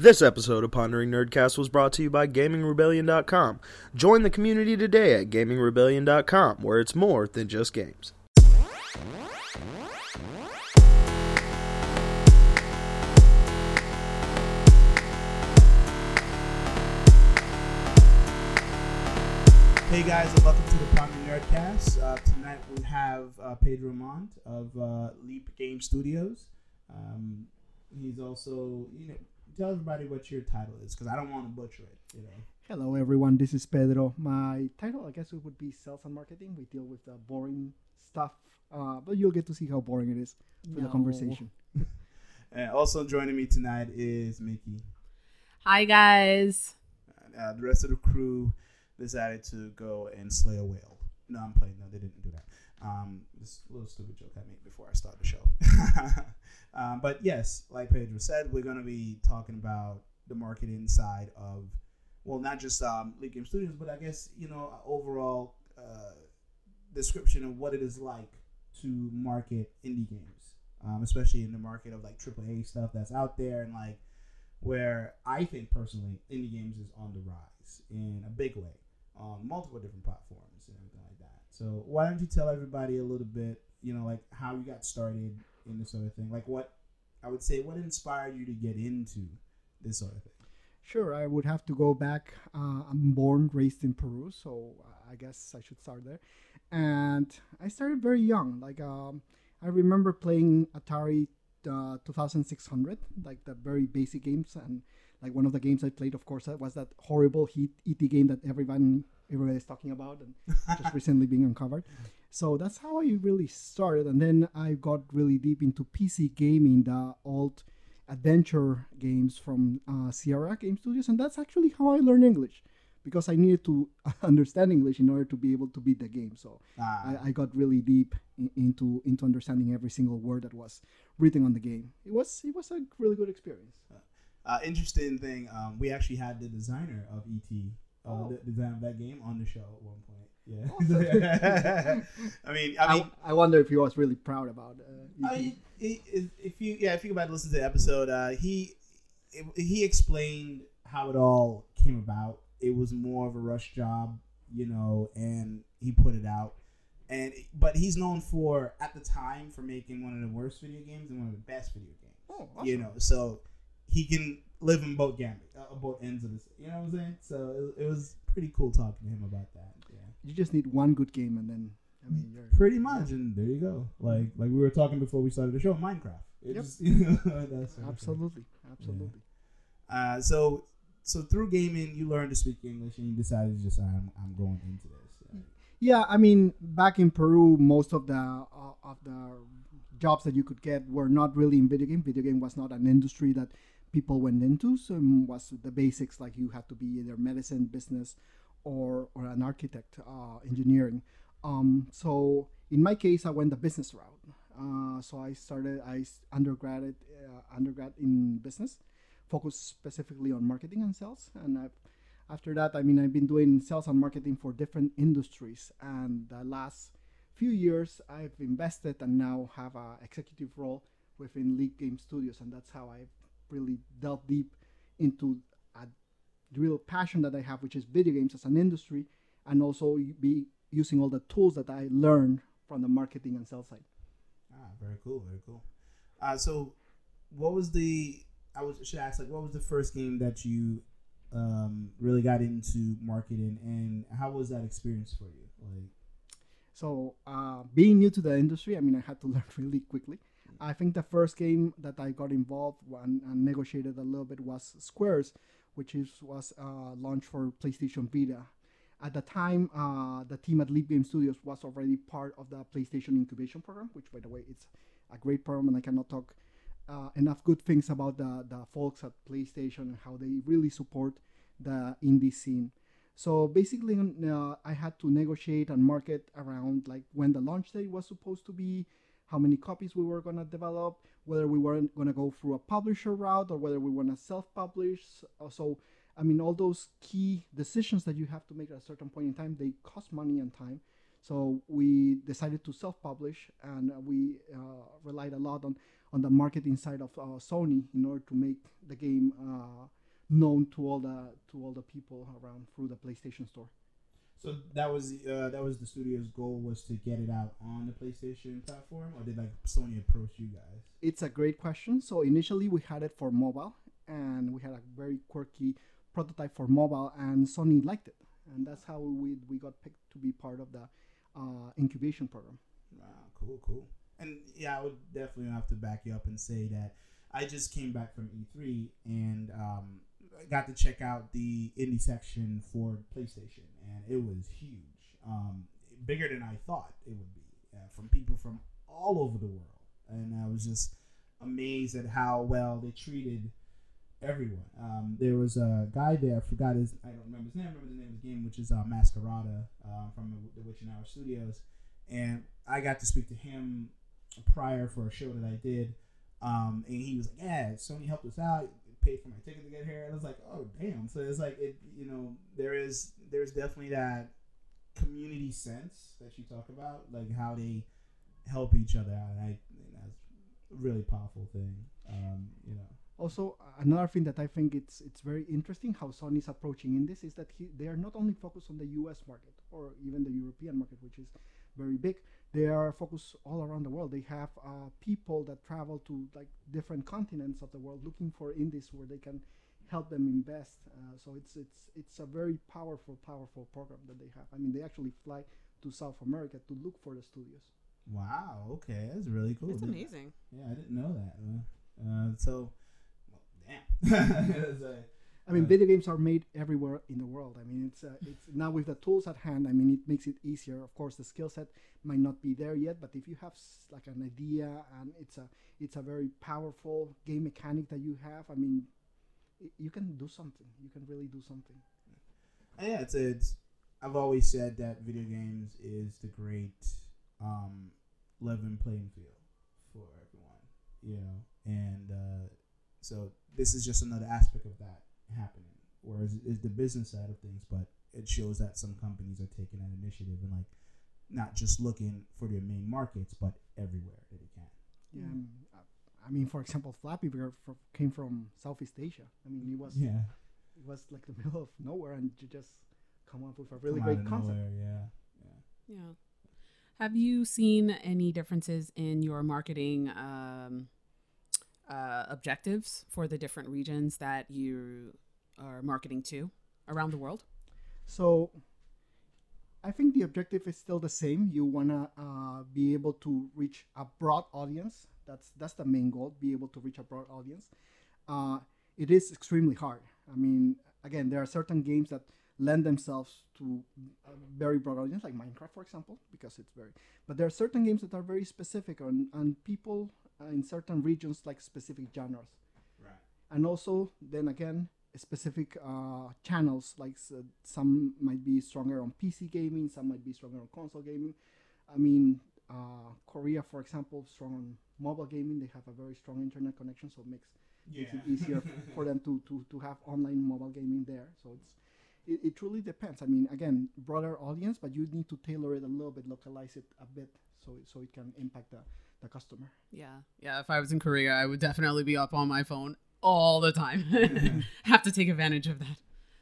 This episode of Pondering Nerdcast was brought to you by GamingRebellion.com. Join the community today at GamingRebellion.com, where it's more than just games. Hey guys, and welcome to the Pondering Nerdcast. Uh, tonight we have uh, Pedro Mont of uh, Leap Game Studios. Um, he's also, you know, tell everybody what your title is because I don't want to butcher it. You know. Hello, everyone. This is Pedro. My title, I guess, it would be sales and marketing. We deal with the boring stuff, uh, but you'll get to see how boring it is for the conversation. And also joining me tonight is Mickey. Hi guys. Uh, the rest of the crew decided to go and slay a whale. No, I'm playing. No, they didn't do that. Um, this little stupid joke I made before I start the show. um, but yes, like Pedro said, we're going to be talking about the marketing side of, well, not just um, Leap Game Studios, but I guess you know overall uh, description of what it is like to market indie games, um, especially in the market of like AAA stuff that's out there and like where I think personally indie games is on the rise in a big way on multiple different platforms and everything like that. So why don't you tell everybody a little bit, you know, like how you got started in this sort of thing? Like what I would say, what inspired you to get into this sort of thing? Sure, I would have to go back. Uh, I'm born, raised in Peru, so uh, I guess I should start there. And I started very young. Like um, I remember playing Atari uh, 2600, like the very basic games, and like one of the games I played, of course, was that horrible Heat ET game that everyone everybody's talking about and just recently being uncovered. So that's how I really started, and then I got really deep into PC gaming, the old adventure games from uh, Sierra Game Studios, and that's actually how I learned English because I needed to understand English in order to be able to beat the game. So Ah, I, I got really deep in, into into understanding every single word that was written on the game. It was it was a really good experience. uh, interesting thing, um, we actually had the designer of ET, uh, Oh. the design of that game on the show at one point. Yeah. Awesome. I mean, I mean, I, I wonder if he was really proud about. Uh, I ET. mean, i- i- if you yeah, if you go back and listen to the episode, uh, he he explained how it all came about. It was more of a rush job, you know, and he put it out. And but he's known for at the time for making one of the worst video games and one of the best video games. Oh, awesome. You know, so he can live in both gambit, uh, both ends of this. You know what I'm saying? So it, it was pretty cool talking to him about that. Yeah. you just need one good game, and then I mean, you're, Pretty much, and there you go. Like like we were talking before we started the show, Minecraft. It's, you know, absolutely, absolutely. Uh, so so through gaming, you learned to speak English, and you decided to just I'm I'm going into this. Yeah, I mean, back in Peru, most of the uh, of the jobs that you could get were not really in video game. Video game was not an industry that people went into. So it was the basics like you had to be either medicine, business, or or an architect, uh, engineering. Um, so in my case, I went the business route. Uh, so I started I undergrad uh, undergrad in business, focused specifically on marketing and sales, and I've after that, I mean, I've been doing sales and marketing for different industries, and the last few years, I've invested and now have a executive role within Leap Game Studios, and that's how I've really delved deep into a real passion that I have, which is video games as an industry, and also be using all the tools that I learned from the marketing and sales side. Ah, very cool, very cool. Uh, so what was the I was should ask like what was the first game that you um, really got into marketing, and how was that experience for you? Like So, uh, being new to the industry, I mean, I had to learn really quickly. I think the first game that I got involved and, and negotiated a little bit was Squares, which is was uh, launched for PlayStation Vita. At the time, uh, the team at Leap Game Studios was already part of the PlayStation Incubation Program, which, by the way, it's a great program, and I cannot talk uh, enough good things about the, the folks at PlayStation and how they really support the indie scene. So basically, uh, I had to negotiate and market around like when the launch date was supposed to be, how many copies we were gonna develop, whether we were gonna go through a publisher route or whether we wanna self-publish. Uh, So, I mean, all those key decisions that you have to make at a certain point in time, they cost money and time. So we decided to self-publish, and we uh, relied a lot on on the marketing side of uh, Sony in order to make the game uh, known to all the to all the people around through the PlayStation Store. So that was uh, that was the studio's goal was to get it out on the PlayStation platform, or did like Sony approach you guys? It's a great question. So initially we had it for mobile, and we had a very quirky prototype for mobile, and Sony liked it, and that's how we we got picked to be part of the uh, incubation program. Wow, cool, cool. And yeah, I would definitely have to back you up and say that I just came back from E3 and um, got to check out the indie section for PlayStation, and it was huge, um, bigger than I thought it would be, uh, from people from all over the world, and I was just amazed at how well they treated everyone. Um, there was a guy there, I forgot his, I don't remember his name, I remember the name of the game, which is uh, Masquerada uh, from the Witching Hour Studios, and I got to speak to him prior for a show that I did. Um, and he was like, "Yeah, Sony helped us out, paid for my ticket to get here." And I was like, "Oh, damn!" So it's like it, you know, there is there's definitely that community sense that you talk about, like how they help each other out. And I think that's a really powerful thing. Um, you know, Also, another thing that I think it's it's very interesting how Sony is approaching in this is that he, they are not only focused on the U.S. market or even the European market, which is very big. They are focused all around the world. They have uh, people that travel to like different continents of the world looking for indies where they can help them invest. Uh, so it's it's it's a very powerful, powerful program that they have. I mean, they actually fly to South America to look for the studios. wow, okay, that's really cool. It's amazing. Yeah, I didn't know that. Uh, uh, so, well, damn. Uh, I mean, Uh, video games are made everywhere in the world. I mean, it's uh, it's now with the tools at hand. I mean, it makes it easier. Of course, the skill set might not be there yet, but if you have like an idea and it's a it's a very powerful game mechanic that you have, I mean, y- you can do something. You can really do something. yeah, it's it's. I've always said that video games is the great um, level playing field for everyone, you know, and uh, so this is just another aspect of that happening. Whereas is the business side of things, but it shows that some companies are taking that initiative and like not just looking for their main markets, but everywhere that they can. Yeah. uh, I mean, for example, Flappy Bird fro- came from Southeast Asia. I mean, it was Yeah, it was like the middle of nowhere, and you just come up with a really Come great concept. nowhere, Yeah, yeah. Yeah. Have you seen any differences in your marketing um, uh, objectives for the different regions that you are marketing to around the world? So I think the objective is still the same. You wanna uh, be able to reach a broad audience. That's that's the main goal. Be able to reach a broad audience. Uh, it is extremely hard. I mean, again, there are certain games that lend themselves to a very broad audience, like Minecraft, for example, because it's very. But there are certain games that are very specific, on, and people in certain regions like specific genres. Right. and also then again specific uh, channels like some might be stronger on pc gaming some might be stronger on console gaming. I mean uh, korea for example strong on mobile gaming. They have a very strong internet connection so it makes, makes it easier for them to, to, to have online mobile gaming there. So it's it, it truly depends. I mean again broader audience but you need to tailor it a little bit localize it a bit so it, so it can impact the, the customer Yeah. Yeah. If I was in Korea, I would definitely be up on my phone all the time. Have to take advantage of that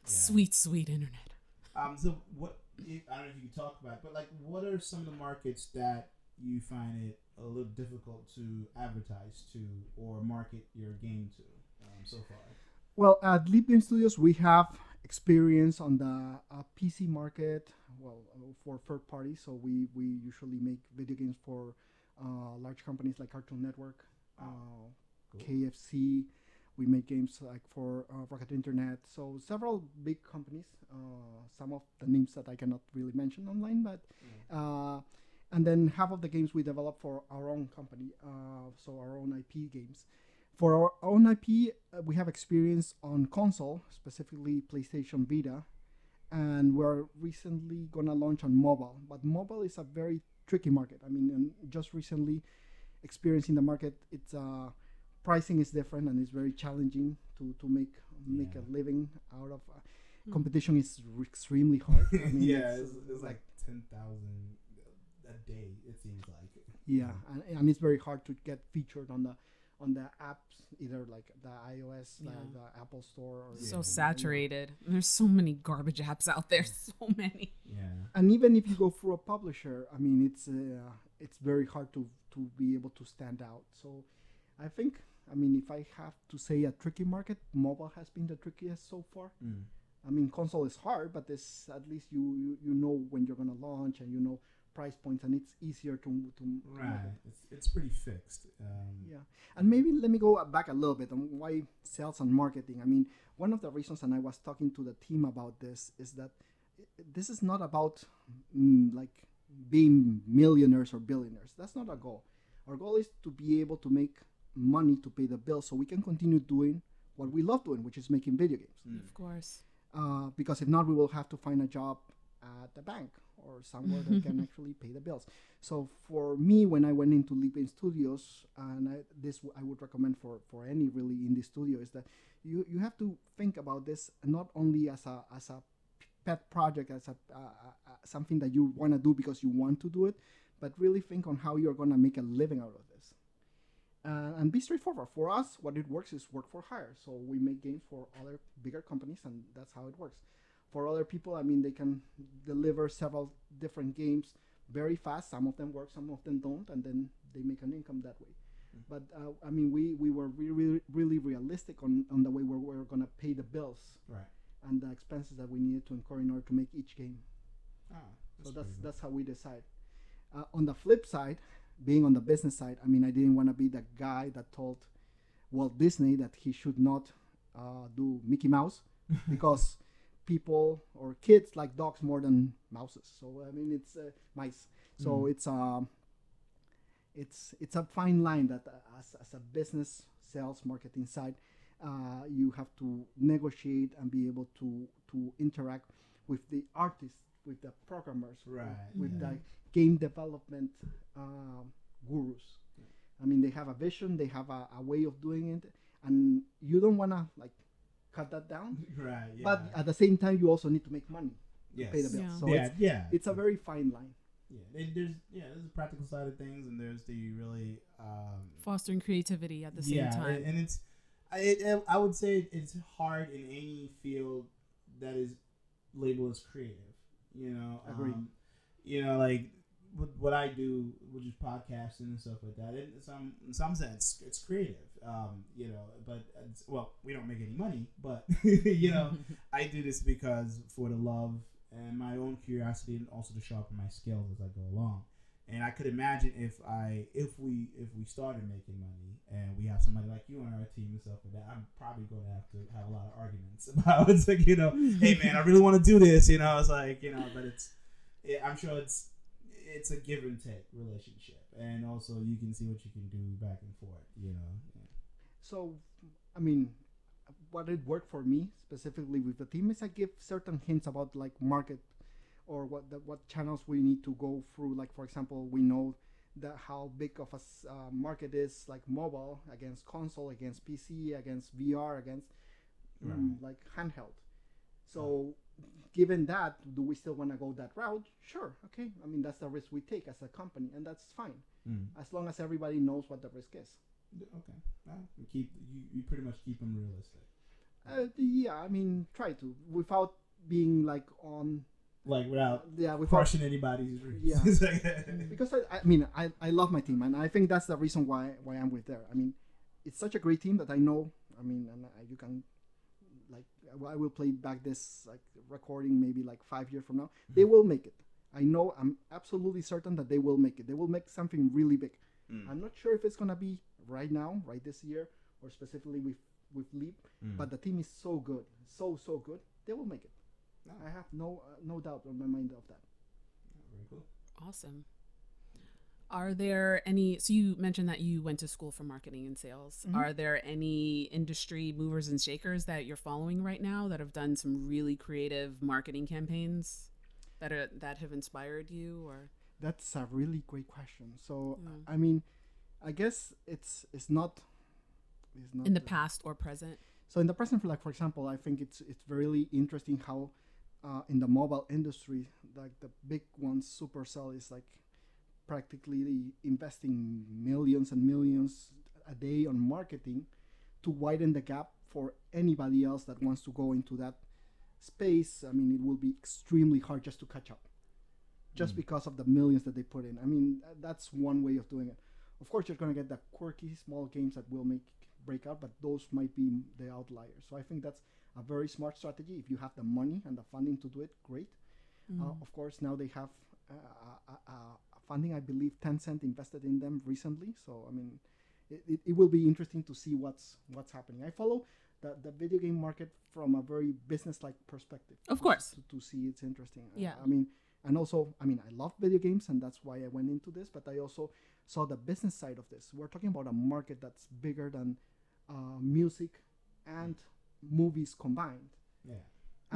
sweet, sweet internet. Um, so what? I don't know if you can talk about, it, but like, what are some of the markets that you find it a little difficult to advertise to or market your game to um, so far? Well, at Leap Game Studios, we have experience on the uh, PC market. Well, for third parties, so we we usually make video games for uh, large companies like Cartoon Network, uh, Cool. KFC. We make games like for uh, Rocket Internet. So several big companies. Uh, some of the names that I cannot really mention online, but uh, and then half of the games we develop for our own company, uh, so our own IP games. For our own IP, uh, we have experience on console, specifically PlayStation Vita, and we're recently gonna launch on mobile. But mobile is a very tricky market. I mean, and just recently experiencing the market, it's uh, pricing is different and it's very challenging to, to make make Yeah. a living out of. Uh, competition is r- extremely hard. I mean, yeah, it's, it's, it's like ten thousand a day. It seems like. Yeah, and, and it's very hard to get featured on the on the apps, either like the iOS, Yeah. the, the Apple Store, or So Yeah. saturated. There's so many garbage apps out there. So many. Yeah. and even if you go through a publisher, I mean, it's uh, it's very hard to to be able to stand out. So, I think, I mean, if I have to say a tricky market, mobile has been the trickiest so far. Mm. I mean, console is hard, but this at least you, you you know when you're gonna launch and you know price points, and it's easier to to, to make Right. It's, it's pretty fixed. Um, Yeah, and maybe let me go back a little bit on why sales and marketing. I mean, one of the reasons, and I was talking to the team about this, is that this is not about mm, like being millionaires or billionaires. That's not our goal. Our goal is to be able to make money to pay the bills, so we can continue doing what we love doing, which is making video games. Mm. Of course. Uh, because if not, we will have to find a job at the bank or somewhere that can actually pay the bills. So for me, when I went into Leaping Studios, and I, this I would recommend for, for any really indie studio, is that you, you have to think about this not only as a as a pet project, as a uh, uh, something that you want to do because you want to do it, but really think on how you're going to make a living out of this. Uh, and be straightforward. For us, what it works is work for hire. So we make games for other bigger companies, and that's how it works. For other people, I mean, they can deliver several different games very fast. Some of them work, some of them don't, and then they make an income that way. But uh, I mean, we, we were really, really realistic on, on the way we're, we're going to pay the bills Right. and the expenses that we needed to incur in order to make each game. Ah, So that's that's how we decide. Uh, on the flip side, being on the business side, I mean, I didn't want to be the guy that told Walt Disney that he should not uh, do Mickey Mouse because people or kids like dogs more than mouses. So I mean, it's uh, mice. So Mm. it's um, it's it's a fine line that uh, as, as a business sales marketing side, uh, you have to negotiate and be able to to interact with the artists, with the programmers, with- Right, with yeah. the game development um, gurus. I mean, they have a vision, they have a, a way of doing it, and you don't want to like cut that down. Right. Yeah. But at the same time, you also need to make money yes. pay the bills. Yeah. So yeah. it's, yeah. it's a very fine line. yeah. There- There's yeah. There's the practical side of things, and there's the really um, Fostering creativity at the same yeah, time. and- and it's I it, I would say it's hard in any field that is labeled as creative. You know, Agreed. Um, you know, like what, what I do, which is podcasting and stuff like that. In some in some sense, it's creative. Um, you know, but well, we don't make any money, but you know, I do this because for the love and my own curiosity, and also to sharpen my skills as I go along. And I could imagine if I if we if we started making money and we have somebody like you on our team and stuff like that, I'm probably going to have to have a lot of arguments about it's like you know, hey man, I really want to do this, you know. It's like you know, but it's yeah, I'm sure it's it's a give and take relationship, and also you can see what you can do back and forth, you know. So, I mean, what it worked for me specifically with the team is I give certain hints about like market or what the, what channels we need to go through. Like for example, we know that how big of a uh, market is like mobile against console, against PC, against VR, against mm, like handheld. So, given that, do we still want to go that route? Sure. Okay. I mean, that's the risk we take as a company, and that's fine Mm. as long as everybody knows what the risk is. Okay, well, you keep you, you pretty much keep them realistic. Uh, yeah, I mean, try to without being like on. like without Yeah, without crushing anybody's dreams. Yeah. Because I, I mean, I, I love my team, and I think that's the reason why why I'm with there. I mean, it's such a great team that I know. I mean, and I, you can like I will play back this like recording maybe like five years from now. They will make it. I know. I'm absolutely certain that they will make it. They will make something really big. Mm. I'm not sure if it's gonna be right now, right this year, or specifically with with Leap. Mm. But the team is so good, so so good. They will make it. I have no uh, no doubt on my mind of that. very cool. Awesome. Are there any? So you mentioned that you went to school for marketing and sales. Mhm. Are there any industry movers and shakers that you're following right now that have done some really creative marketing campaigns that are that have inspired you? Or That's a really great question. So Mm. I mean, I guess it's it's not. It's not in the uh, past or present? So in the present, like for example, I think it's it's really interesting how uh, in the mobile industry, like the big ones, Supercell is like practically investing millions and millions a day on marketing to widen the gap for anybody else that wants to go into that space. I mean, it will be extremely hard just to catch up, just because of the millions that they put in. I mean, that's one way of doing it. Of course, you're going to get the quirky small games that will make break out, but those might be the outliers. So I think that's a very smart strategy. If you have the money and the funding to do it, great. Uh, of course, now they have uh, uh, funding. I believe Tencent invested in them recently. So I mean, it, it, it will be interesting to see what's what's happening. I follow the, the video game market from a very business-like perspective. Of course. To, to see it's interesting. Yeah. I mean, and also, I mean, I love video games, and that's why I went into this. But I also saw the business side of this. We're talking about a market that's bigger than uh, music and movies combined. Yeah.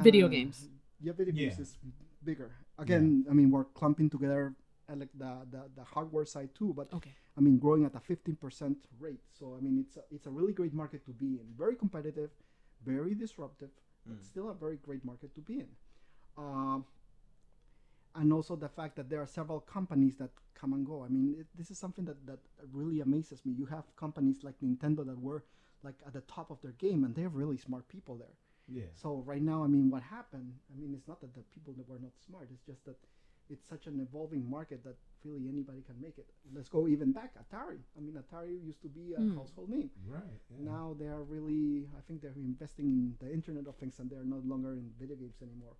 Video Uh, games. Yeah, video games Yeah. is bigger. Again, I mean, we're clumping together uh, like the, the, the hardware side too, but Okay. I mean, growing at a 15% rate. So, I mean, it's a, it's a really great market to be in. Very competitive, very disruptive, but still a very great market to be in. Um, and also the fact that there are several companies that come and go. I mean, it, this is something that, that really amazes me. You have companies like Nintendo that were like at the top of their game, and they're really smart people there. Yeah. So right now, I mean, what happened? I mean, it's not that the people that were not smart. It's just that it's such an evolving market that really anybody can make it. Let's go even back. Atari. I mean, Atari used to be a Hmm. household name. Right. Yeah. Now they are really. I think they're investing in the Internet of Things, and they're no longer in video games anymore.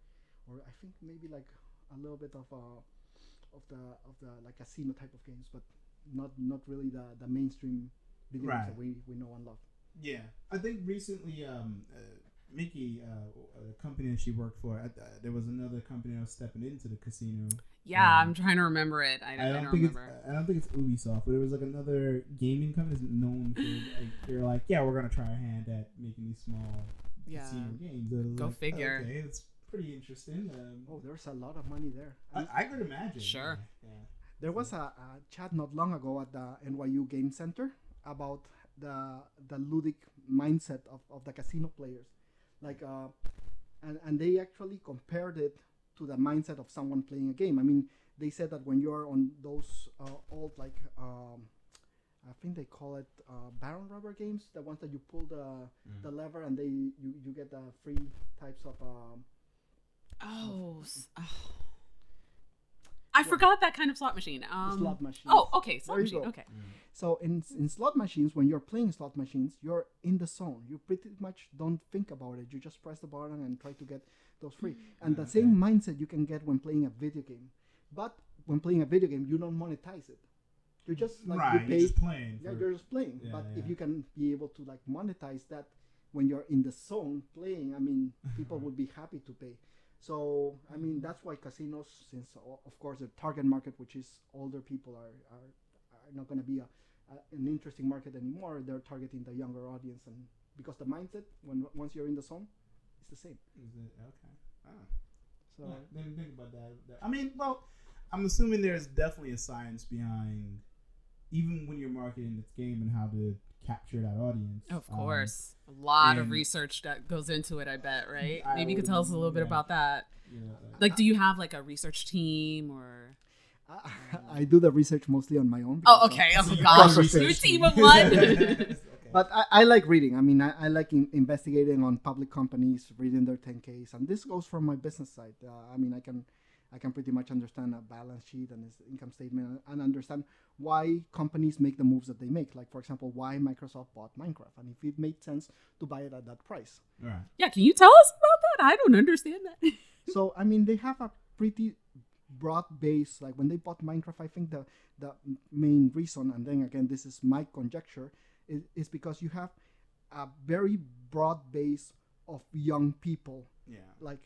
Or I think maybe like a little bit of a of the of the like casino type of games, but not not really the the mainstream video games that we we know and love. Yeah, I think recently, um, uh, Mickey, uh, a company that she worked for, uh, uh, there was another company that was stepping into the casino. Yeah, Um, I'm trying to remember it. I, I don't, I don't, don't think remember. it's I don't think it's Ubisoft, but it was like another gaming company that's known for like they're like, yeah, we're gonna try our hand at making these small Yeah. casino games. And it was Go like, figure. Okay, it's pretty interesting. Um, Oh, there's a lot of money there. I, I could imagine. Sure. Yeah. There was a, a chat not long ago at the NYU Game Center about the the ludic mindset of, of the casino players, like, uh, and and they actually compared it to the mindset of someone playing a game. I mean, they said that when you're on those uh, old like um, I think they call it uh, Baron rubber games, the ones that you pull the the lever and they you, you get the free types of um, Oh, oh. I forgot that kind of slot machine. Um, slot machines. Oh, okay, slot There machine. go. Okay. So in in slot machines, when you're playing slot machines, you're in the zone. You pretty much don't think about it. You just press the button and try to get those free. And the same mindset you can get when playing a video game. But when playing a video game, you don't monetize it. You just like right. you You're just playing. yeah, for- you're just playing. Yeah, but yeah. if you can be able to like monetize that when you're in the zone playing, I mean, people would be happy to pay. So I mean, that's why casinos, since of course the target market, which is older people, are are, are not going to be a, a, an interesting market anymore. They're targeting the younger audience, and because the mindset when once you're in the zone, it's the same. Is it okay? Ah. So Yeah, didn't think about that, that. I mean, well, I'm assuming there's definitely a science behind even when you're marketing this game and how to capture that audience. Of Um, course. a lot of research that goes into it, I bet, right? I Maybe you could tell us a little bit yeah. about that. you know, uh, Like, do you have like a research team or? I, I do the research mostly on my own. Oh, because, uh, okay. Oh So you gosh, are you're a team team. of one. But I, I like reading. I mean, I, I like in, investigating on public companies, reading their 10Ks, and this goes from my business side. Uh, I mean, I can I can pretty much understand a balance sheet and its income statement and understand why companies make the moves that they make. Like, for example, why Microsoft bought Minecraft and if it made sense to buy it at that price. All right. yeah, can you tell us about that? I don't understand that. so I mean, they have a pretty broad base. Like when they bought Minecraft, I think the the main reason, and then again, this is my conjecture, is, is because you have a very broad base of young people. Yeah. Like,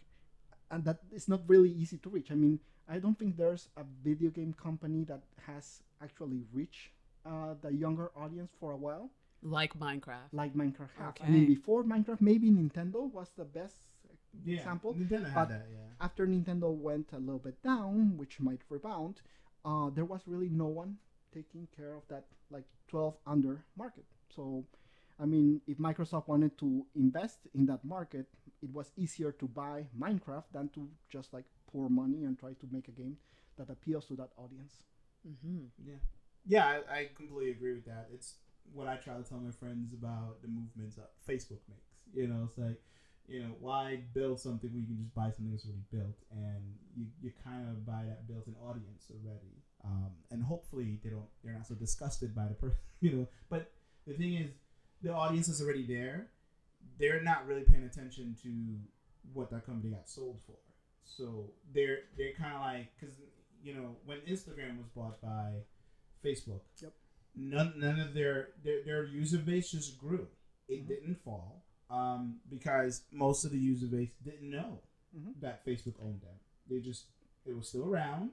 and that is not really easy to reach. I mean, I don't think there's a video game company that has actually reached uh, the younger audience for a while like Minecraft. like Minecraft have. I mean, before Minecraft, maybe Nintendo was the best Yeah. example. Nintendo had but that. Yeah. after Nintendo went a little bit down, which might rebound, uh, there was really no one taking care of that like 12 under market. So, I mean, if Microsoft wanted to invest in that market, it was easier to buy Minecraft than to just like pour money and try to make a game that appeals to that audience. Mm-hmm. Yeah. Yeah, I, I completely agree with that. It's what I try to tell my friends about the movements that Facebook makes. You know, it's like, you know, why build something when you can just buy something that's already built, and you, you kind of buy that built-in audience already, um, and hopefully they don't they're not so disgusted by the person, you know. But the thing is, the audience is already there. They're not really paying attention to what that company got sold for. So they're they're kind of like because you know when Instagram was bought by Facebook, Yep. none none of their their, their user base just grew. It Mhm. didn't fall um, because most of the user base didn't know Mhm. that Facebook owned them. They just it was still around.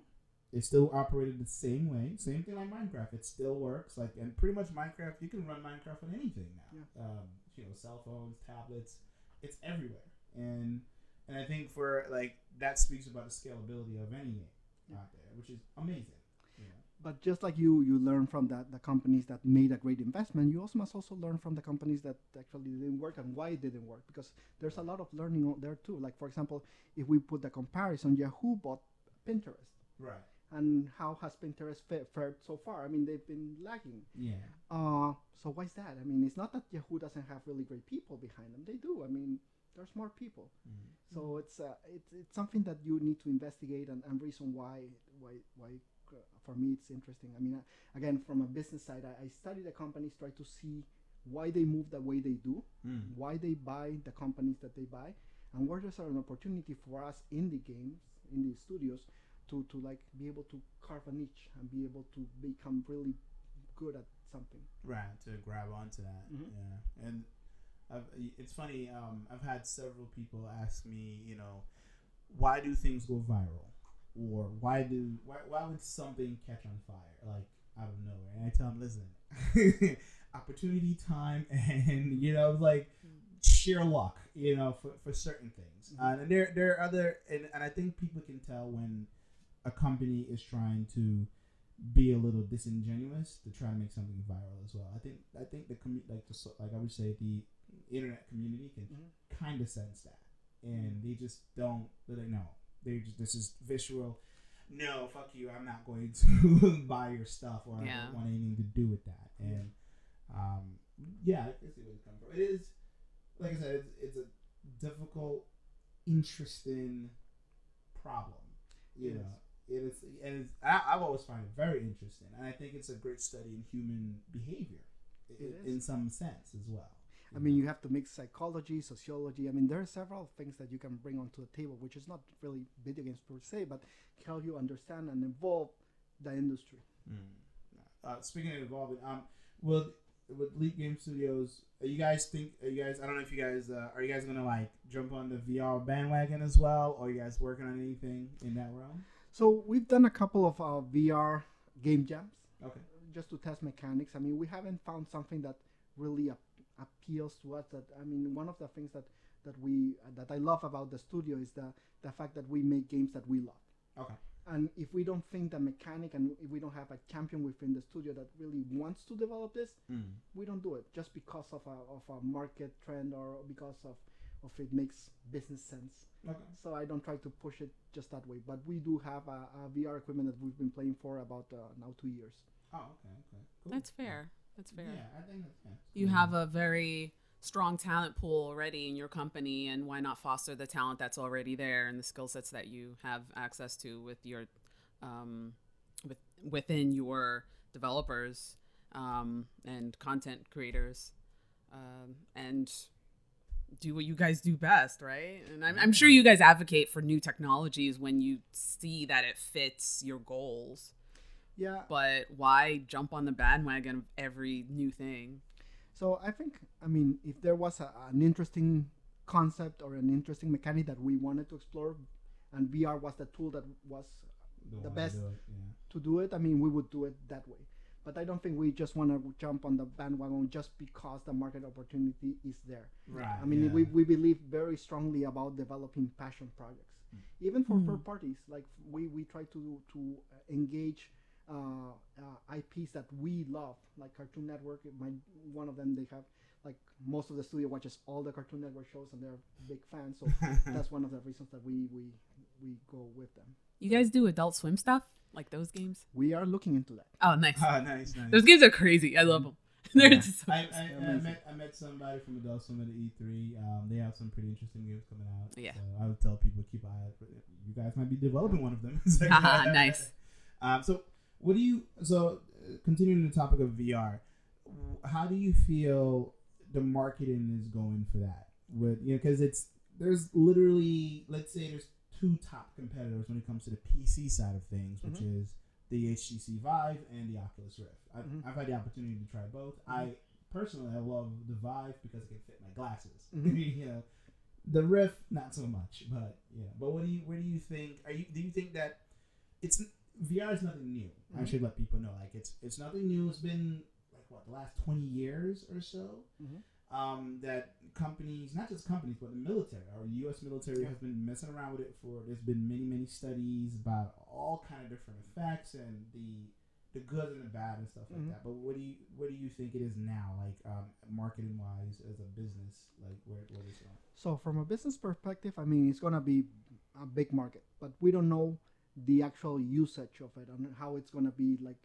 It still operated the same way. Same thing like Minecraft. It still works. Like and pretty much Minecraft, you can run Minecraft on anything now. Um, you know, cell phones, tablets. It's everywhere. And and I think for like that speaks about the scalability of any game Yeah. out there, which is amazing. You know? But just like you, you learn from that the companies that made a great investment. You also must also learn from the companies that actually didn't work and why it didn't work. Because there's a lot of learning out there too. Like for example, if we put the comparison, Yahoo bought Pinterest, Right. And how has Pinterest fa- fared so far? I mean, they've been lagging. Yeah. Uh, so why is that? I mean, it's not that Yahoo doesn't have really great people behind them. They do. I mean, there's more people. So it's uh, it's it's something that you need to investigate and, and reason why why why uh, for me it's interesting. I mean, uh, again, from a business side, I, I study the companies, try to see why they move the way they do, Mm. why they buy the companies that they buy, and where there's an opportunity for us in the games, in the studios, to to like be able to carve a niche and be able to become really good at something. Right. To grab onto that. Mhm. Yeah. And I've, it's funny. Um, I've had several people ask me, you know, why do things go viral, or why do why, why would something catch on fire like out of nowhere? And I tell them, listen, opportunity, time, and you know, like sheer luck, you know, for, for certain things. Uh, and there there are other, and, and I think people can tell when a company is trying to be a little disingenuous to try to make something viral as well. I think I think the commu- like the like I would say the internet community can Mhm. kind of sense that, and they just don't. They're like, no, they just this is visual. No, fuck you. I'm not going to buy your stuff, or I don't want anything to do with that. And um, yeah, I see where it's coming from. It is, like I said, it's, it's a difficult, interesting problem. You Yes. know, it is, and it's, I, I've always found it very interesting, and I think it's a great study in human behavior, It in is. some sense as well. I mean, you have to mix psychology, sociology. I mean, there are several things that you can bring onto the table, which is not really video games per se, but how you understand and evolve the industry. Uh, speaking of evolving, um, will with Leap Game Studios, are you guys think? Are you guys? I don't know if you guys uh, are. You guys gonna like jump on the VR bandwagon as well, or are you guys working on anything in that realm? So we've done a couple of uh, VR game jams Okay. just to test mechanics. I mean, we haven't found something that really ap- appeals to us. That I mean, one of the things that that we that I love about the studio is the the fact that we make games that we love. Okay. And if we don't think the mechanic and if we don't have a champion within the studio that really wants to develop this, we don't do it just because of a, of a market trend or because of, of it makes business sense. Okay. So I don't try to push it just that way. But we do have a, a VR equipment that we've been playing for about uh, now two years. Oh, okay. Okay. Cool. That's fair. That's fair. Yeah, I think that's fair. You have a very strong talent pool already in your company, and why not foster the talent that's already there and the skill sets that you have access to with your, um, with within your developers um, and content creators, um, and do what you guys do best, right? And I'm, I'm sure mm-hmm. you guys advocate for new technologies when you see that it fits your goals. Yeah. But why jump on the bandwagon of every new thing? So I think, I mean, if there was a, an interesting concept or an interesting mechanic that we wanted to explore, and VR was the tool that was the one to best do it, yeah. to do it, I mean, we would do it that way. But I don't think we just want to jump on the bandwagon just because the market opportunity is there. Right. I mean, yeah. we, we believe very strongly about developing passion projects, even for third parties. Like we, we try to to engage uh, uh, IPs that we love, like Cartoon Network. My one of them, they have like most of the studio watches all the Cartoon Network shows, and they're big fans. So that's one of the reasons that we we we go with them. You guys do Adult Swim stuff like those games? We are looking into that. Oh, nice. Ah, nice, nice. Those games are crazy. I love them. They're Yeah. just so I. I, I met I met somebody from Adult Swim at the E3. Um, they have some pretty interesting games coming out. Yeah. So I would tell people to keep an eye out for it. You guys might be developing one of them. It's like- Haha, nice. Um, so what do you? So uh, continuing the topic of VR, how do you feel the marketing is going for that? With you know, because it's there's literally let's say there's two top competitors when it comes to the PC side of things, which Mhm. is the HTC Vive and the Oculus Rift. I've, Mhm. I've had the opportunity to try both. I personally I love the Vive because it can fit my glasses. Mhm. you know, the Rift not so much, but yeah. But what do you where do you think? Are you do you think that it's VR is nothing new? I Mhm. should let people know like it's it's nothing new. It's been like what the last twenty years or so. Um, that companies, not just companies, but the military, our U.S. military has been messing around with it for. There's been many, many studies about all kind of different effects and the the good and the bad and stuff like Mhm. that. But what do you what do you think it is now, like um, marketing wise, as a business, like where where it's going? So from a business perspective, I mean, it's gonna be a big market, but we don't know the actual usage of it and how it's gonna be like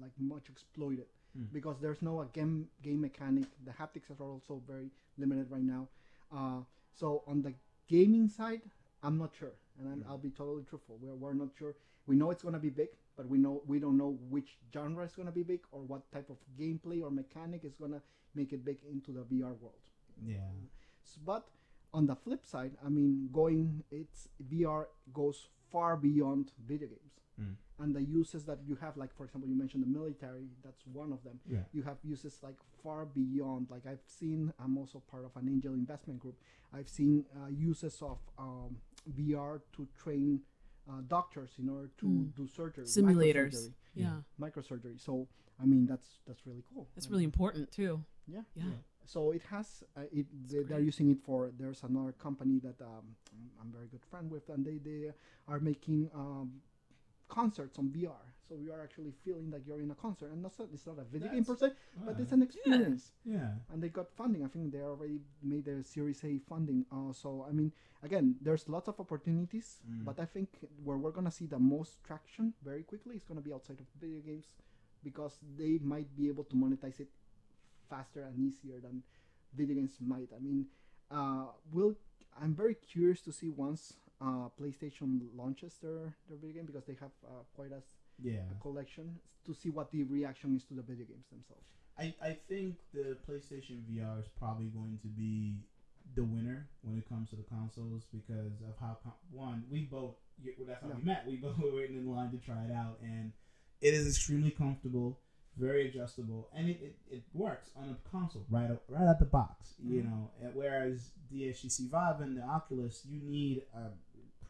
like much exploited Mm. because there's no a game game mechanic. The haptics are also very limited right now. Uh, so on the gaming side, I'm not sure, and I'm, Mm. I'll be totally truthful. We're, we're not sure. We know it's gonna be big, but we know we don't know which genre is gonna be big or what type of gameplay or mechanic is gonna make it big into the VR world. Yeah. But on the flip side, I mean, going it's VR goes far beyond video games, Mm. and the uses that you have, like for example, you mentioned the military. That's one of them. Yeah. You have uses like far beyond. Like I've seen, I'm also part of an angel investment group. I've seen uh, uses of um, VR to train uh, doctors in order to Mm. do surgery, Simulators. microsurgery. Yeah. microsurgery. So I mean, that's that's really cool. That's I really mean, important too. yeah. Yeah. So it has uh, it. They, they're using it for. There's another company that um, I'm very good friend with, and they they are making um, concerts on VR. So you are actually feeling like you're in a concert, and that's not, it's not a video game per se, but it's an experience. yeah. And they got funding. I think they already made their Series A funding. Uh, so I mean, again, there's lots of opportunities, Mm. but I think where we're gonna see the most traction very quickly is gonna be outside of video games, because they might be able to monetize it faster and easier than video games might. I mean, uh, we'll. I'm very curious to see once uh, PlayStation launches their their video game because they have uh, quite a, Yeah. a collection to see what the reaction is to the video games themselves. I, I think the PlayStation VR is probably going to be the winner when it comes to the consoles because of how com- one we both well, that's how we met we both were waiting in line to try it out and it is extremely comfortable very adjustable and it, it, it works on a console right out, right out the box you Mhm. know whereas the HTC Vive and the Oculus you need a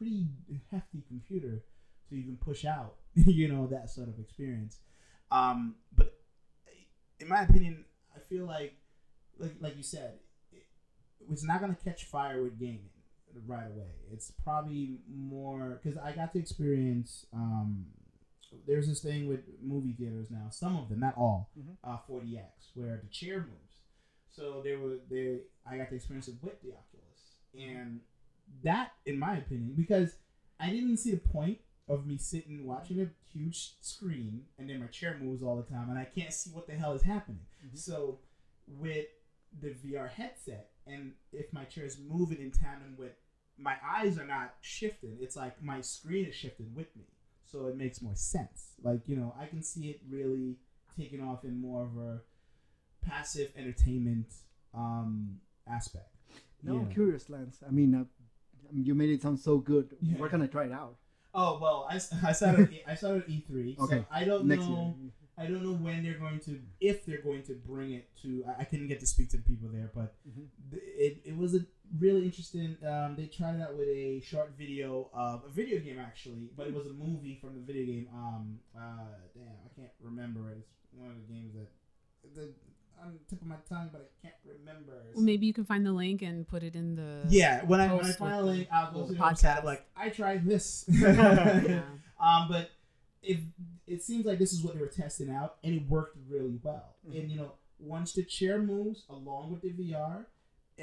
pretty hefty computer to even push out you know that sort of experience um, but in my opinion, I feel like, like, like you said, it, it's not gonna catch fire with gaming right away. It's probably more because I got to experience. Um, there's this thing with movie theaters now. Some of them, not all, Mhm. uh, 4DX, where the chair moves. So there were there. I got the experience it with the Oculus, and that, in my opinion, because I didn't see the point of me sitting watching a huge screen and then my chair moves all the time and I can't see what the hell is happening. Mhm. So with the VR headset and if my chair is moving in tandem with my eyes are not shifting, it's like my screen is shifting with me. So it makes more sense. Like, you know, I can see it really taking off in more of a passive entertainment um aspect. No, Yeah. I'm curious, Lance. I mean, uh, I mean, you made it sound so good. Yeah. We're gonna try it out Oh well, I saw it. at E- I saw it E3. Okay, So I don't next know. year. I don't know when they're going to, if they're going to bring it to. I, I couldn't get to speak to the people there, but Mhm. it, it was a really interesting. Um, they tried it out with a short video of a video game actually, but it was a movie from the video game. Um, uh, damn, I can't remember it. It's one of the games that the on the tip of my tongue, but I can't remember. Well, maybe you can find the link and put it in the yeah, when I when I finally the I'll go to the website, I'm podcast. like, I tried this. yeah. Um, but if it seems like this is what they were testing out, and it worked really well. Mhm. And you know, once the chair moves along with the VR,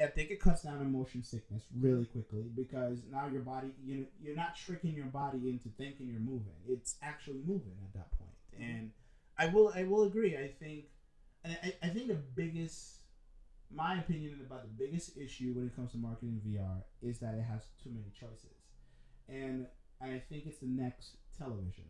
I think it cuts down on motion sickness really quickly because now your body, you you're not tricking your body into thinking you're moving. It's actually moving at that point. And I will I will agree. I think and I, I think the biggest, my opinion about the biggest issue when it comes to marketing VR is that it has too many choices, and I think it's the next television.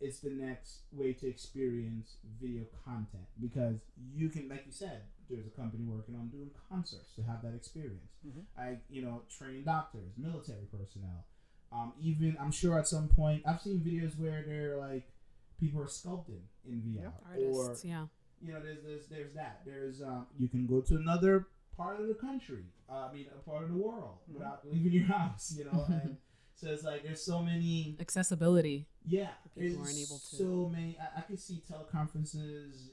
It's the next way to experience video content because you can, like you said, there's a company working on doing concerts to have that experience. Mhm. I, you know, train doctors, military personnel. Um, even I'm sure at some point I've seen videos where they're like people are sculpting in VR, or Artists, yeah. You know, there's there's there's that. There's um, you can go to another part of the country. Uh, I mean, a part of the world Mhm. without leaving your house. You know, and so it's like there's so many. Accessibility. Yeah, For people aren't able to. So many. I, I could see teleconferences,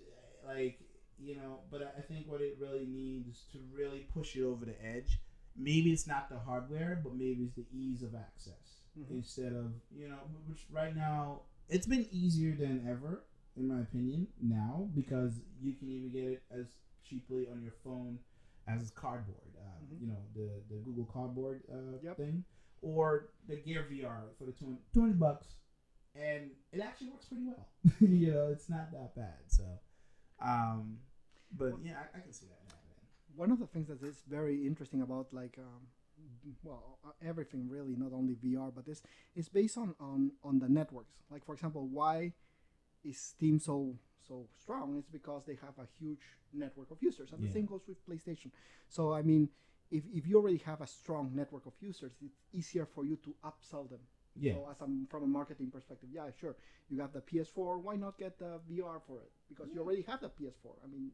like you know, but I, I think what it really needs to really push it over the edge. Maybe it's not the hardware, but maybe it's the ease of access Mhm. instead of you know, which right now it's been easier than ever, in my opinion. Now because you can even get it as cheaply on your phone as cardboard. Uh, Mhm. You know the the Google Cardboard uh, Yep. thing, or the Gear VR for the 200 200 bucks and it actually works pretty well. you know, it's not that bad. So, um, but yeah, I, I can see that happening. one of the things that is very interesting about like um, well uh, everything really not only VR but this is based on, on on the networks like for example why Steam so so strong it's because they have a huge network of users and Yeah. the same goes with PlayStation so I mean if, if you already have a strong network of users it's easier for you to upsell them Yeah, so as a, from a marketing perspective, yeah, sure. You got the PS4. Why not get the VR for it? Because you already have the PS4. I mean,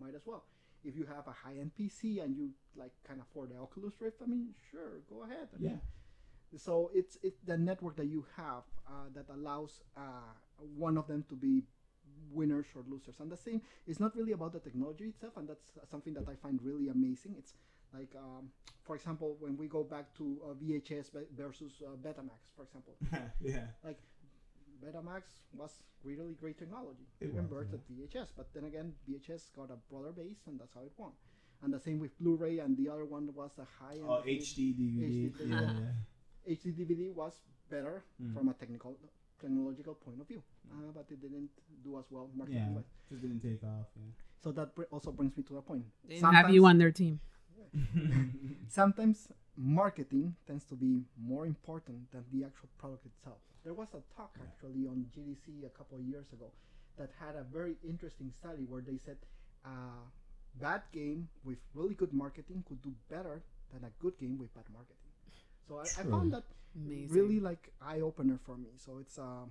might as well. If you have a high-end PC and you like can afford the Oculus Rift, I mean, sure, go ahead. I yeah, mean, so it's it's the network that you have uh, that allows uh, one of them to be winners or losers. And the same, it's not really about the technology itself, and that's something that I find really amazing. It's like, um, for example, when we go back to uh, VHS versus uh, Betamax, for example. yeah, Like Betamax was really great technology. It birthed VHS, but then again, VHS got a broader base, and that's how it won. And the same with Blu-ray, and the other one was a high-end. oh, HD DVD. HD, yeah, yeah. yeah. HD DVD was better Mm. from a technical technological point of view, uh, but it didn't do as well yeah, marketing wise. just didn't take off. So that br- also brings me to a point. They didn't have you on their team. Sometimes marketing tends to be more important than the actual product itself. There was a talk Yeah. actually on GDC a couple of years ago that had a very interesting study where they said a bad game with really good marketing could do better than a good game with bad marketing. So I, I found that Amazing. really like eye opener for me. So it's uh,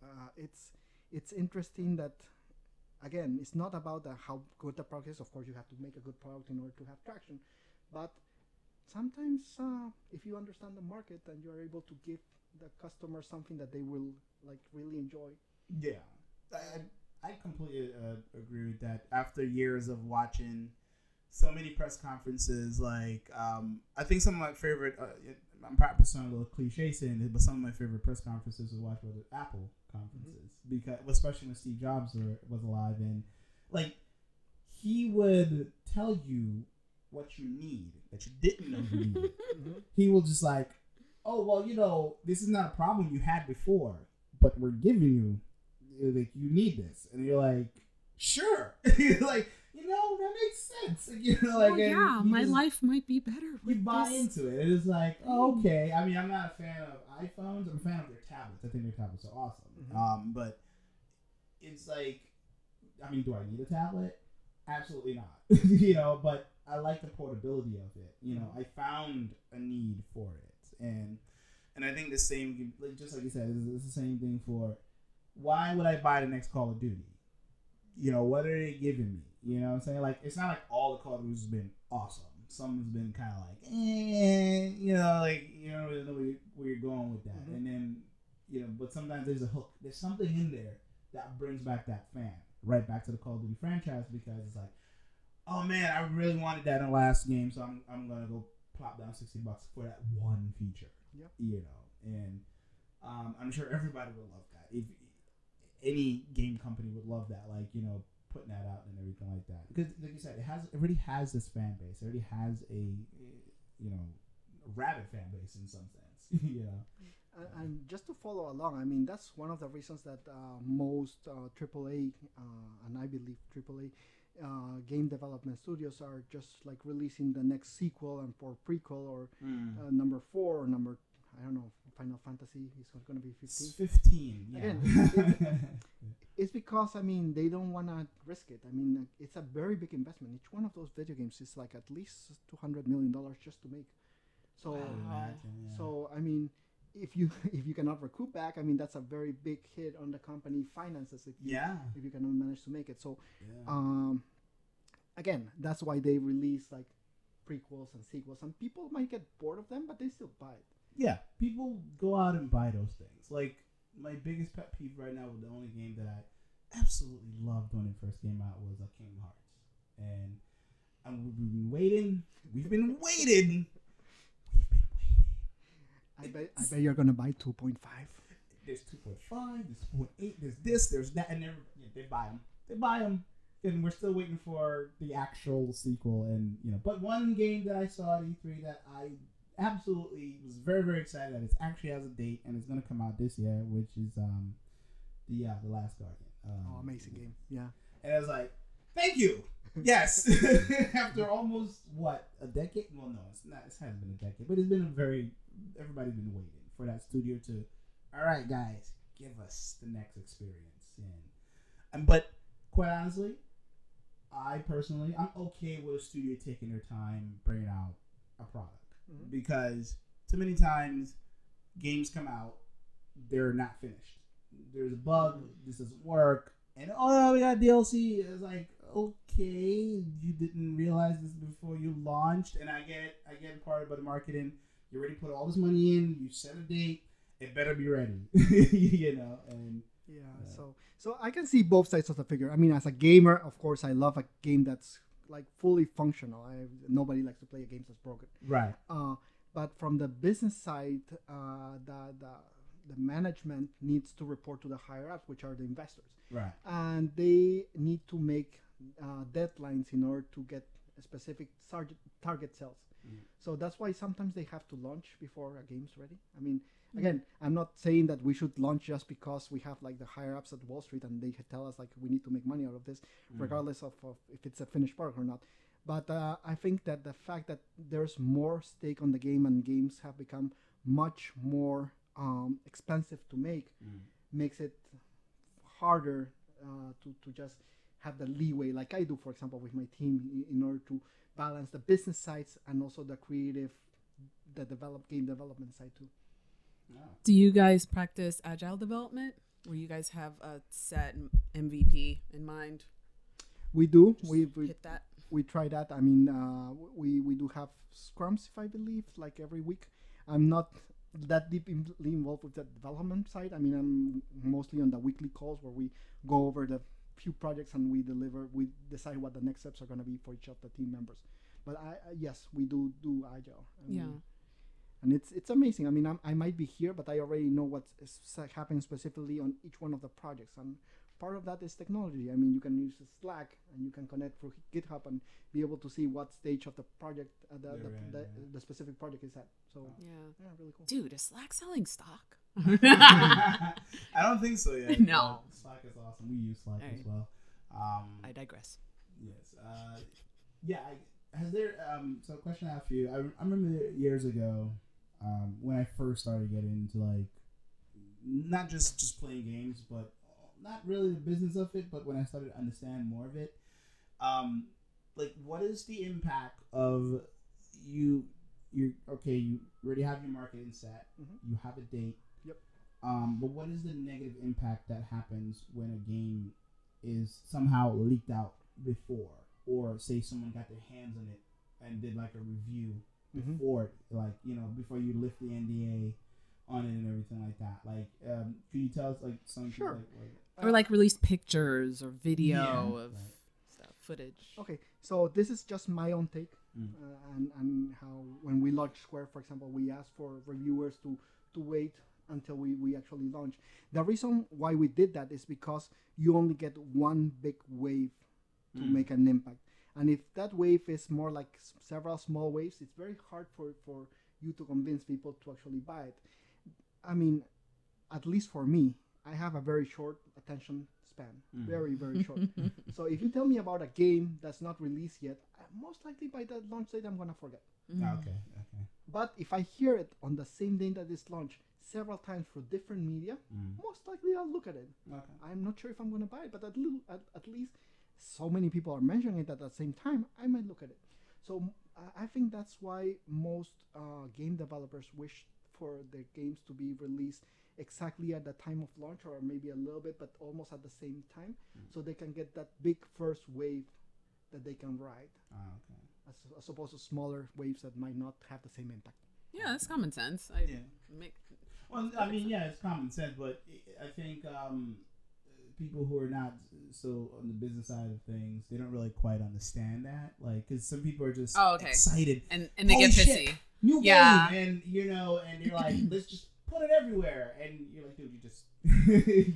uh, it's it's interesting that again it's not about the, how good the product is. Of course, you have to make a good product in order to have traction, but sometimes uh, if you understand the market and you're able to give the customer something that they will like really enjoy. Yeah, I, I completely uh, agree with that. After years of watching so many press conferences, like um, I think some of my favorite, uh, I'm probably sounding a little cliche saying it, but some of my favorite press conferences to watch the Apple conferences because, especially when Steve Jobs were, was alive, and like he would tell you what you need that you didn't know you needed. He will just like, oh well, you know, this is not a problem you had before, but we're giving you like you need this, and you're like, sure, like, know, that makes sense, you know, like oh, yeah, my just- life might be better. You buy this. into it. It is like okay. I mean, I'm not a fan of iPhones. I'm a fan of their tablets. I think their tablets are awesome. Mhm. Um, but it's like, I mean, do I need a tablet? Absolutely not. you know, but I like the portability of it. You know, I found a need for it, and and I think the same, like just like you said, it's, it's the same thing for why would I buy the next Call of Duty? You know, what are they giving me? You know what I'm saying? Like, it's not like all the Call of Duty's been awesome. Some's been kind of like, eh, you know, like, you don't really know where, you, where you're going with that. Mhm. And then, you know, but sometimes there's a hook. There's something in there that brings back that fan right back to the Call of Duty franchise because it's like, oh man, I really wanted that in the last game, so I'm, I'm going to go plop down 60 bucks for that one feature. Yep. You know, and um, I'm sure everybody would love that. If any game company would love that, like you know, putting that out and everything like that. Because, like you said, it has it already has this fan base. It already has a you know rabid fan base in some sense. you know, And, and just to follow along, I mean, that's one of the reasons that uh, most uh, AAA uh, and I believe AAA uh, game development studios are just like releasing the next sequel and for prequel or Mm. uh, number four or number I don't know Final Fantasy is going to be It's 15. 15. Yeah. Again, It's because I mean they don't want to risk it. I mean it's a very big investment. Each one of those video games is like at least 200 million dollars just to make. So I would Wow. imagine, yeah. so I mean if you if you cannot recoup back, I mean that's a very big hit on the company finances if you yeah. if you cannot manage to make it. So yeah. um, again, that's why they release like prequels and sequels, and people might get bored of them, but they still buy it. Yeah, people go out and buy those things. Like my biggest pet peeve right now with the only game that I absolutely loved when it first came out was uh, Kingdom Hearts, and and we've been waiting. We've been waiting. We've been waiting. I bet I bet you're gonna buy 2.5. There's 2.5, there's 2.8, there's this, there's that, and they're, yeah, they buy them. They buy them, and we're still waiting for the actual sequel. And you know, but one game that I saw at E3 that I absolutely was very very excited that it actually has a date and it's gonna come out this year, which is um the uh, the Last Guardian. Um, Oh, amazing game! Yeah, And I was like, thank you. Yes. After almost what a decade? Well, no, it's not. It hasn't been a decade, but it's been a very. Everybody's been waiting for that studio to. All right, guys, give us the next experience. And, and but quite honestly, I personally, I'm okay with a studio taking their time bringing out a product Mhm. because too many times games come out, they're not finished. There's a bug. This doesn't work. And oh, we got DLC. It's like okay, you didn't realize this before you launched. And I get it. I get part of the marketing. You already put all this money in. You set a date. It better be ready. you know. And yeah. Yeah. So so I can see both sides of the figure. I mean, as a gamer, of course, I love a game that's like fully functional. I nobody likes to play a game that's broken. right. Uh, but from the business side, uh, the, the the management needs to report to the higher ups, which are the investors, Right. and they need to make uh, deadlines in order to get a specific target target sales. Mhm. So that's why sometimes they have to launch before a game's ready. I mean, again, I'm not saying that we should launch just because we have like the higher ups at Wall Street and they tell us like we need to make money out of this, regardless of, of if it's a finished product or not. But uh, I think that the fact that there's more stake on the game and games have become much more um, expensive to make Mm. makes it harder uh, to, to just have the leeway like I do, for example, with my team in, in order to balance the business sides and also the creative, the develop game development side too. Oh. Do you guys practice agile development, where you guys have a set MVP in mind? We do. Just We, we hit that. we try that. I mean, uh, we we do have scrums, if I believe, like every week. I'm not that deeply involved with the development side. I mean, I'm mostly on the weekly calls where we go over the few projects and we deliver. We decide what the next steps are going to be for each of the team members. But I, yes, we do do agile. I Yeah. Mean, and it's it's amazing. I mean, I'm, I might be here, but I already know what's is happening specifically on each one of the projects, and part of that is technology. I mean, you can use Slack and you can connect through GitHub and be able to see what stage of the project uh, the, the, in, the, yeah. the specific project is at. So Yeah. yeah, really cool. Dude, is Slack selling stock? I don't think so yet. No. but Slack is awesome. We use Slack as well. Um, I digress. Yes. Uh, yeah. I, has there? Um, so, a question I have for you. I, I remember years ago um, when I first started getting into like not just just playing games, but not really the business of it. But when I started to understand more of it, um, like what is the impact of you? You okay? You already have your marketing set. Mhm. You have a date. Yep. Um, but what is the negative impact that happens when a game is somehow leaked out before, or say someone got their hands on it and did like a review. Before, it, like you know, before you lift the NDA on it and everything like that. Like, um, can you tell us like something Sure. like, like Or like release pictures or video Yeah, of right. stuff, footage. Okay, so this is just my own take, Mm. uh, and and how when we launched Square, for example, we asked for reviewers to to wait until we we actually launch. The reason why we did that is because you only get one big wave to Mm. make an impact, and if that wave is more like several small waves, it's very hard for for you to convince people to actually buy it. I mean, at least for me, I have a very short attention span. Mm. Very, very short. so if you tell me about a game that's not released yet, uh, most likely by the launch date, I'm gonna forget. Ah, Okay, okay. But if I hear it on the same day that it's launched several times through different media, Mm. most likely I'll look at it. Okay. I'm not sure if I'm gonna buy it, but at, little, at, at least so many people are mentioning it at the same time, I might look at it. So I think that's why most uh, game developers wish for their games to be released exactly at the time of launch, or maybe a little bit, but almost at the same time, so they can get that big first wave that they can ride, Ah, okay. as, as opposed to smaller waves that might not have the same impact. Yeah, that's common sense. I Yeah. make Well, I mean, yeah, it's common sense, but I I think um, people who are not so on the business side of things, they don't really quite understand that. Like, because some people are just Oh, okay. excited. and and they Holy get shit. pissy. New Yeah. game, and you know, and you're like, let's just put it everywhere, and you're like, dude, you just,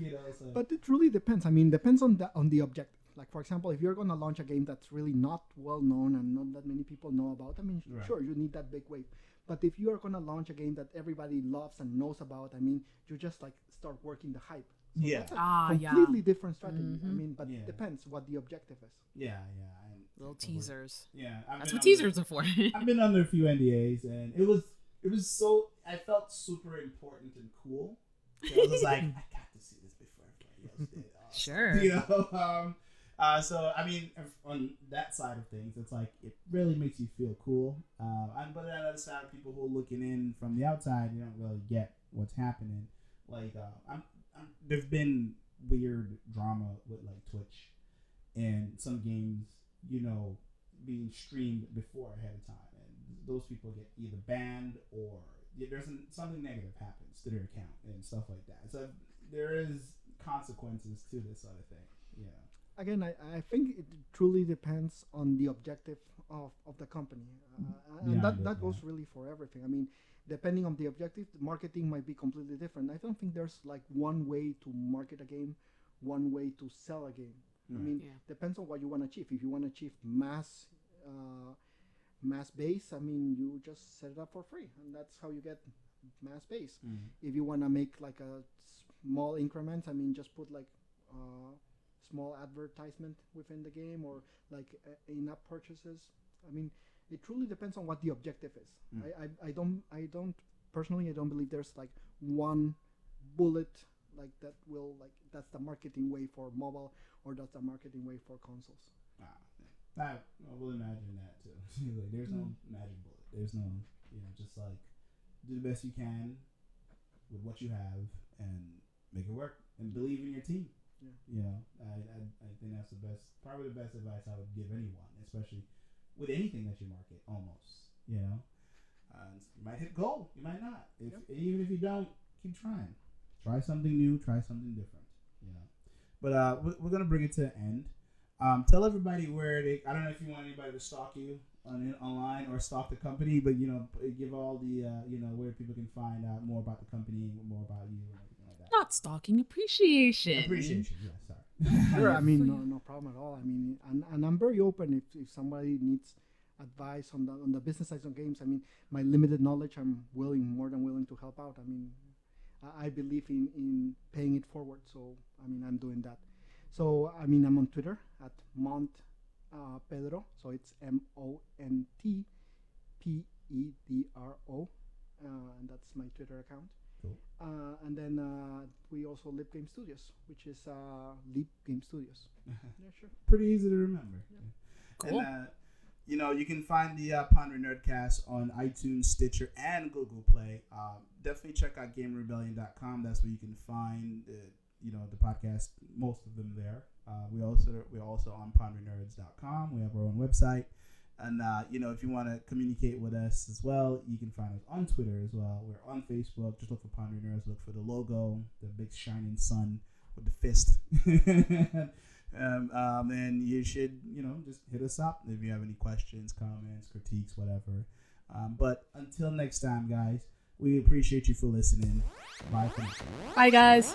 you know, so. But it really depends. I mean, depends on the on the objective. Like for example, if you're gonna launch a game that's really not well known and not that many people know about, I mean, Right. sure, you need that big wave. But if you are gonna launch a game that everybody loves and knows about, I mean, you just like start working the hype. So Yeah. that's a Ah, yeah. completely different strategy. I Mhm. mean, but Yeah. it depends what the objective is. yeah, yeah, and Little teasers. Yeah, I've That's been what under- teasers are for. I've been under a few NDAs, and it was it was so I felt super important and cool. So I was like, I got to see this before everybody else did. Uh, Sure. You know, um, uh, so I mean, on that side of things, it's like it really makes you feel cool. Uh, and but on the other side, people who are looking in from the outside, you don't really get what's happening. Like, uh, I'm, I'm, there's been weird drama with like Twitch and some games, you know, being streamed before ahead of time, and those people get either banned or there's an, something negative happens to their account and stuff like that. So there is consequences to this sort of thing. Yeah. Again, I, I think it truly depends on the objective of, of the company. Uh, and Yeah, that, that goes really for everything. I mean, depending on the objective, the marketing might be completely different. I don't think there's like one way to market a game, one way to sell a game. I mean, Yeah. depends on what you want to achieve. If you want to achieve mass, uh, mass base, I mean, you just set it up for free, and that's how you get mass base. Mm. If you want to make like a small increments, I mean, just put like uh, small advertisement within the game or like uh, in-app purchases. I mean, it truly depends on what the objective is. Mm. I, I, I don't I don't personally I don't believe there's like one bullet like that will like that's the marketing way for mobile or that's the marketing way for consoles. Ah, I, I will imagine that too. like, there's no magic bullet. There's no, you know, just like do the best you can with what you have and make it work and believe in your team. Yeah. You know, I, I, I think that's the best, probably the best advice I would give anyone, especially with anything that you market. Almost, you know, uh, you might hit goal, you might not. If even if you don't, keep trying. Try something new. Try something different. You know. But uh, we're, we're gonna bring it to an end. Um, tell everybody where they. I don't know if you want anybody to stalk you on online or stalk the company, but you know, give all the uh, you know where people can find out more about the company, more about you, and everything like that. Not stalking, appreciation. Appreciation. Yeah, sorry. Sure, I mean no no problem at all. I mean, and, and I'm very open if, if somebody needs advice on the on the business side of games. I mean, my limited knowledge, I'm willing more than willing to help out. I mean, I, I believe in in paying it forward. So I mean, I'm doing that. So I mean, I'm on Twitter at Mont uh, Pedro. So it's M O N T P E D R O, uh, and that's my Twitter account. Cool. Uh, and then uh, we also Lip Game Studios, which is uh, Leap Game Studios. yeah, sure. Pretty easy to remember. Cool. And, uh, you know, you can find the uh, Ponder Nerdcast on iTunes, Stitcher, and Google Play. Um, definitely check out GameRebellion.com. That's where you can find the, you know, the podcast. Most of them there. Uh, we also we're also on PonderNerds.com. We have our own website, and uh, you know, if you want to communicate with us as well, you can find us on Twitter as well. We're on Facebook. Just look for Ponder Nerds. Look for the logo, the big shining sun with the fist. um, um, and you should, you know, just hit us up if you have any questions, comments, critiques, whatever. Um, but until next time, guys, we appreciate you for listening. Bye. Bye, guys.